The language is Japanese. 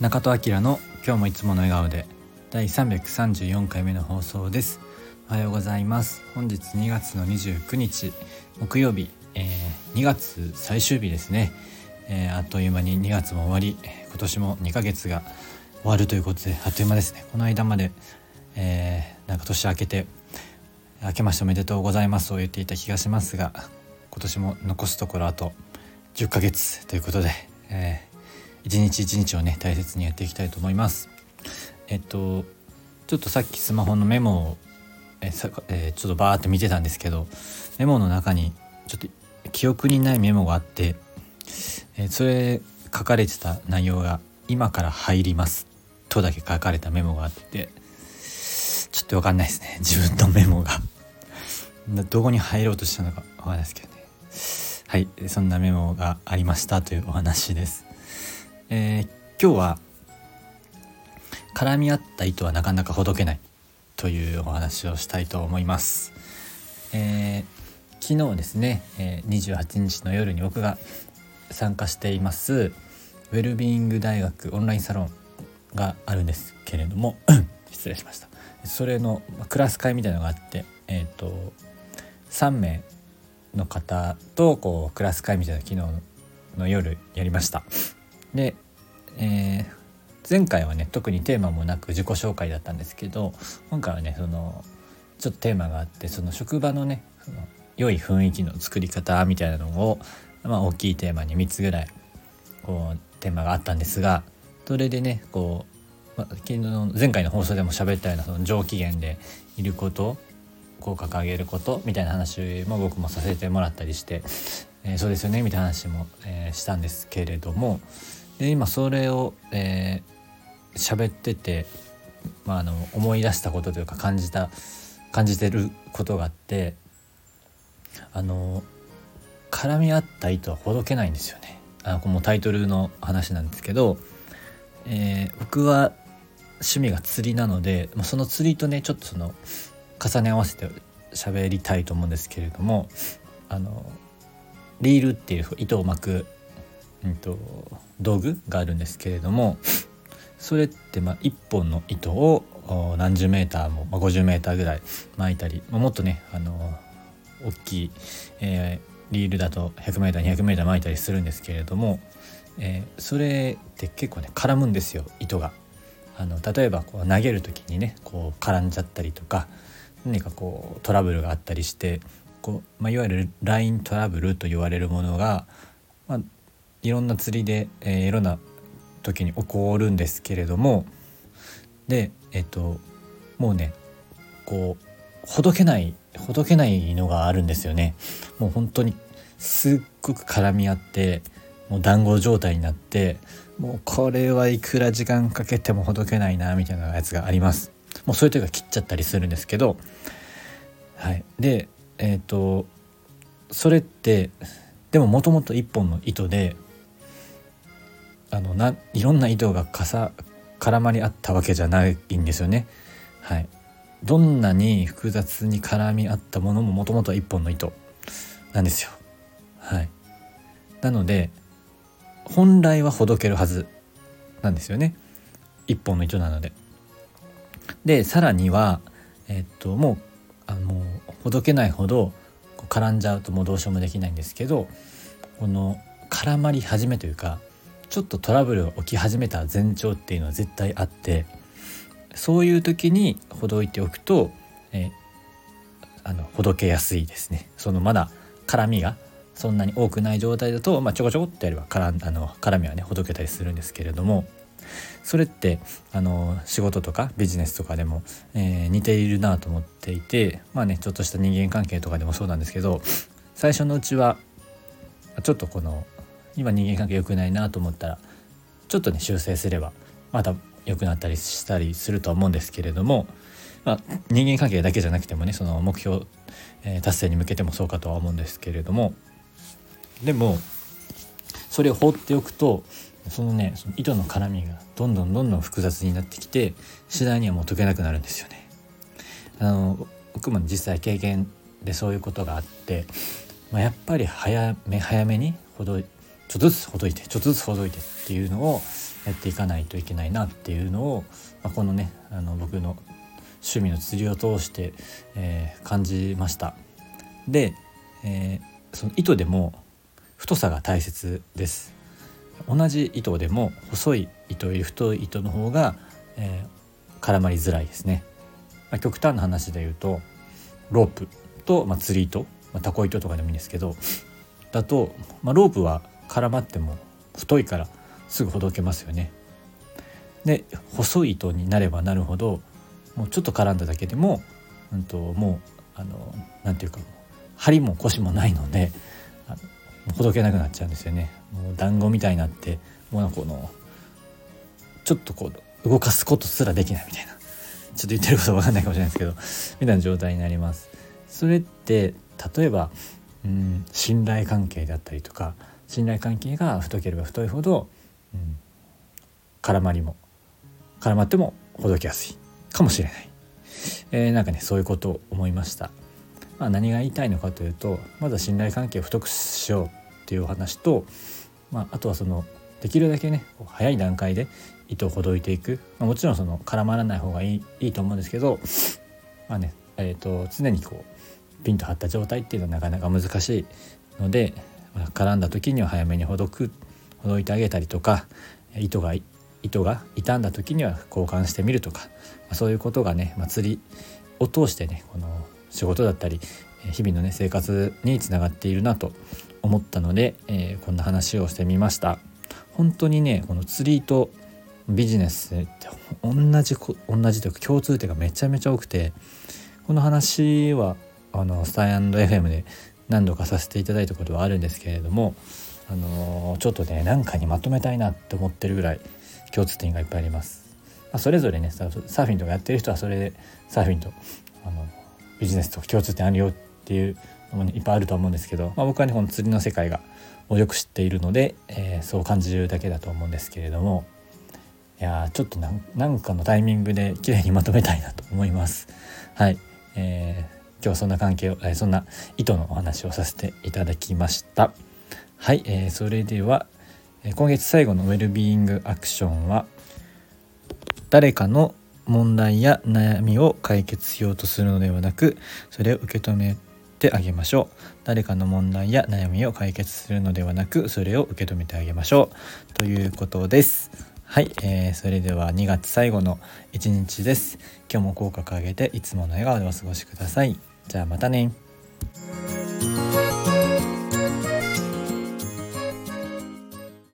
中戸明の今日もいつもの笑顔で第334回目の放送です。おはようございます。本日2月の29日木曜日、えー、2月最終日ですね、えー、あっという間に2月も終わり今年も2ヶ月が終わるということであっという間ですね。この間まで、えー、なんか年明けて明けましておめでとうございますと言っていた気がしますが今年も残すところあと10ヶ月ということで、えー、一日一日をね大切にやっていきたいと思います。えっとちょっとさっきスマホのメモをえさ、え、ちょっとバーって見てたんですけどメモの中にちょっと記憶にないメモがあって、え、それ書かれてた内容が「今から入ります」とだけ書かれたメモがあってちょっと分かんないですね。自分のメモが。どこに入ろうとしたのか分かんないですけどね。はいそんなメモがありましたというお話です、えー、今日は絡み合った糸はなかなかほどけないというお話をしたいと思います、えー、昨日ですね、え、28日の夜に僕が参加していますウェルビーイング大学オンラインサロンがあるんですけれども 失礼しました。それのクラス会みたいなのがあってえっ、ー、と3名の方とこうクラス会みたいな昨日の夜やりました。で、えー、前回はね特にテーマもなく自己紹介だったんですけど今回はねそのちょっとテーマがあってその職場のねその良い雰囲気の作り方みたいなのを、まあ、大きいテーマに3つぐらいこうテーマがあったんですがそれでねこう、まあ、昨日前回の放送でも喋ったようなその上機嫌でいることこう掲げることみたいな話も僕もさせてもらったりして、えー、そうですよねみたいな話も、えー、したんですけれどもで今それを喋、えー、ってて、まあ、あの思い出したことというか感じた感じてることがあってあの絡み合った糸はほどけないんですよね。あのタイトルの話なんですけど、えー、僕は趣味が釣りなのでその釣りとねちょっとその重ね合わせて喋りたいと思うんですけれどもあのリールっていう糸を巻く、うんと、道具があるんですけれどもそれってまあ1本の糸を何十メーターも、まあ、50メーターぐらい巻いたり、まあ、もっとねあの大きい、えー、リールだと 100m200m 巻いたりするんですけれども、えー、それって結構ね絡むんですよ糸が。あの例えばこう投げる時にねこう絡んじゃったりとか何かこうトラブルがあったりしてこう、まあ、いわゆるライントラブルと言われるものが、まあ、いろんな釣りで、えー、いろんな時に起こるんですけれどもでえっ、ともうねこうほどけないほどけないのがあるんですよね。もう本当にすっごく絡み合ってもう団子状態になってもうこれはいくら時間かけてもほどけないなみたいなやつがあります。もうそういう時は切っちゃったりするんですけどはいでえっ、ー、とそれってでももともと1本の糸であのないろんな糸がかさ絡まり合ったわけじゃないんですよね。はい、どんなに複雑に絡み合ったものももともとは1本の糸なんですよ。はい、なので本来はほどけるはずなんですよね1本の糸なので。でさらには、えっと、もうあのほどけないほど絡んじゃうともうどうしようもできないんですけどこの絡まり始めというかちょっとトラブルが起き始めた前兆っていうのは絶対あってそういう時にほどいておくと、えあのほどけやすいですね。そのまだ絡みがそんなに多くない状態だと、まあ、ちょこちょこってやれば絡あの絡みはねほどけたりするんですけれどもそれってあの仕事とかビジネスとかでも、えー、似ているなと思っていてまあねちょっとした人間関係とかでもそうなんですけど最初のうちはちょっとこの今人間関係良くないなと思ったらちょっとね修正すればまた良くなったりしたりするとは思うんですけれども、まあ、人間関係だけじゃなくてもねその目標、えー、達成に向けてもそうかとは思うんですけれどもでもそれを放っておくとそのねその糸の絡みがどんどんどんどん複雑になってきて次第にはもう解けなくなるんですよね。あの僕も実際経験でそういうことがあって、まあ、やっぱり早め早めにほどちょっとずつほどいてちょっとずつほどいてっていうのをやっていかないといけないなっていうのを、まあ、このねあの僕の趣味の釣りを通して、えー、感じました。で、えー、その糸でも太さが大切です。同じ糸でも細い糸より太い糸の方が、えー、絡まりづらいですね。まあ、極端な話で言うとロープと、まあ、釣り糸、まあ、タコ糸とかでもいいんですけどだと、まあ、ロープは絡まっても太いからすぐほどけますよね。で細い糸になればなるほどもうちょっと絡んだだけでも、うんと、もうあのなていうか針も腰もないのであのほどけなくなっちゃうんですよね。もう団子みたいになってもうなんかこのちょっとこう動かすことすらできないみたいなちょっと言ってること分かんないかもしれないですけどみたいな状態になります。それって例えばうん信頼関係だったりとか信頼関係が太ければ太いほど、うん、絡まりも絡まってもほどきやすいかもしれない、えー、なんかねそういうことを思いました、まあ、何が言いたいのかというとまずは信頼関係を太くしようっていうお話と、まあ、あとはそのできるだけね早い段階で糸をほどいていく、まあ、もちろんその絡まらない方がいいいいと思うんですけどまあねえーと、と常にこうピンと張った状態っていうのはなかなか難しいので絡んだ時には早めにほどくほどいてあげたりとか糸が糸が傷んだ時には交換してみるとか、まそういうことがね、まあ、釣りを通してねこの仕事だったり日々のね生活につながっているなと思ったので、えー、こんな話をしてみました。本当にねこの釣りとビジネスって同じ同じというか共通点がめちゃめちゃ多くてこの話はあのスタイアンド &FM で何度かさせていただいたことはあるんですけれども、あのー、ちょっとね何かにまとめたいなって思ってるぐらい共通点がいっぱいあります。まあ、それぞれねサーフィンとかやってる人はそれでサーフィンとあのビジネスと共通点あるよっていうのも、ね、いっぱいあると思うんですけど、まあ、僕はねこの釣りの世界がよく知っているので、えー、そう感じるだけだと思うんですけれどもいやちょっとなんかのタイミングで綺麗にまとめたいなと思います。はい、えー今日はそんな関係を、えそんな意図のお話をさせていただきました。はい、えー、それでは、え今月最後のウェルビーイングアクションは誰かの問題や悩みを解決しようとするのではなくそれを受け止めてあげましょう。誰かの問題や悩みを解決するのではなくそれを受け止めてあげましょう。ということです。はい、えー、それでは2月最後の1日です。今日も口角上げていつもの笑顔でお過ごしください。じゃあまたね。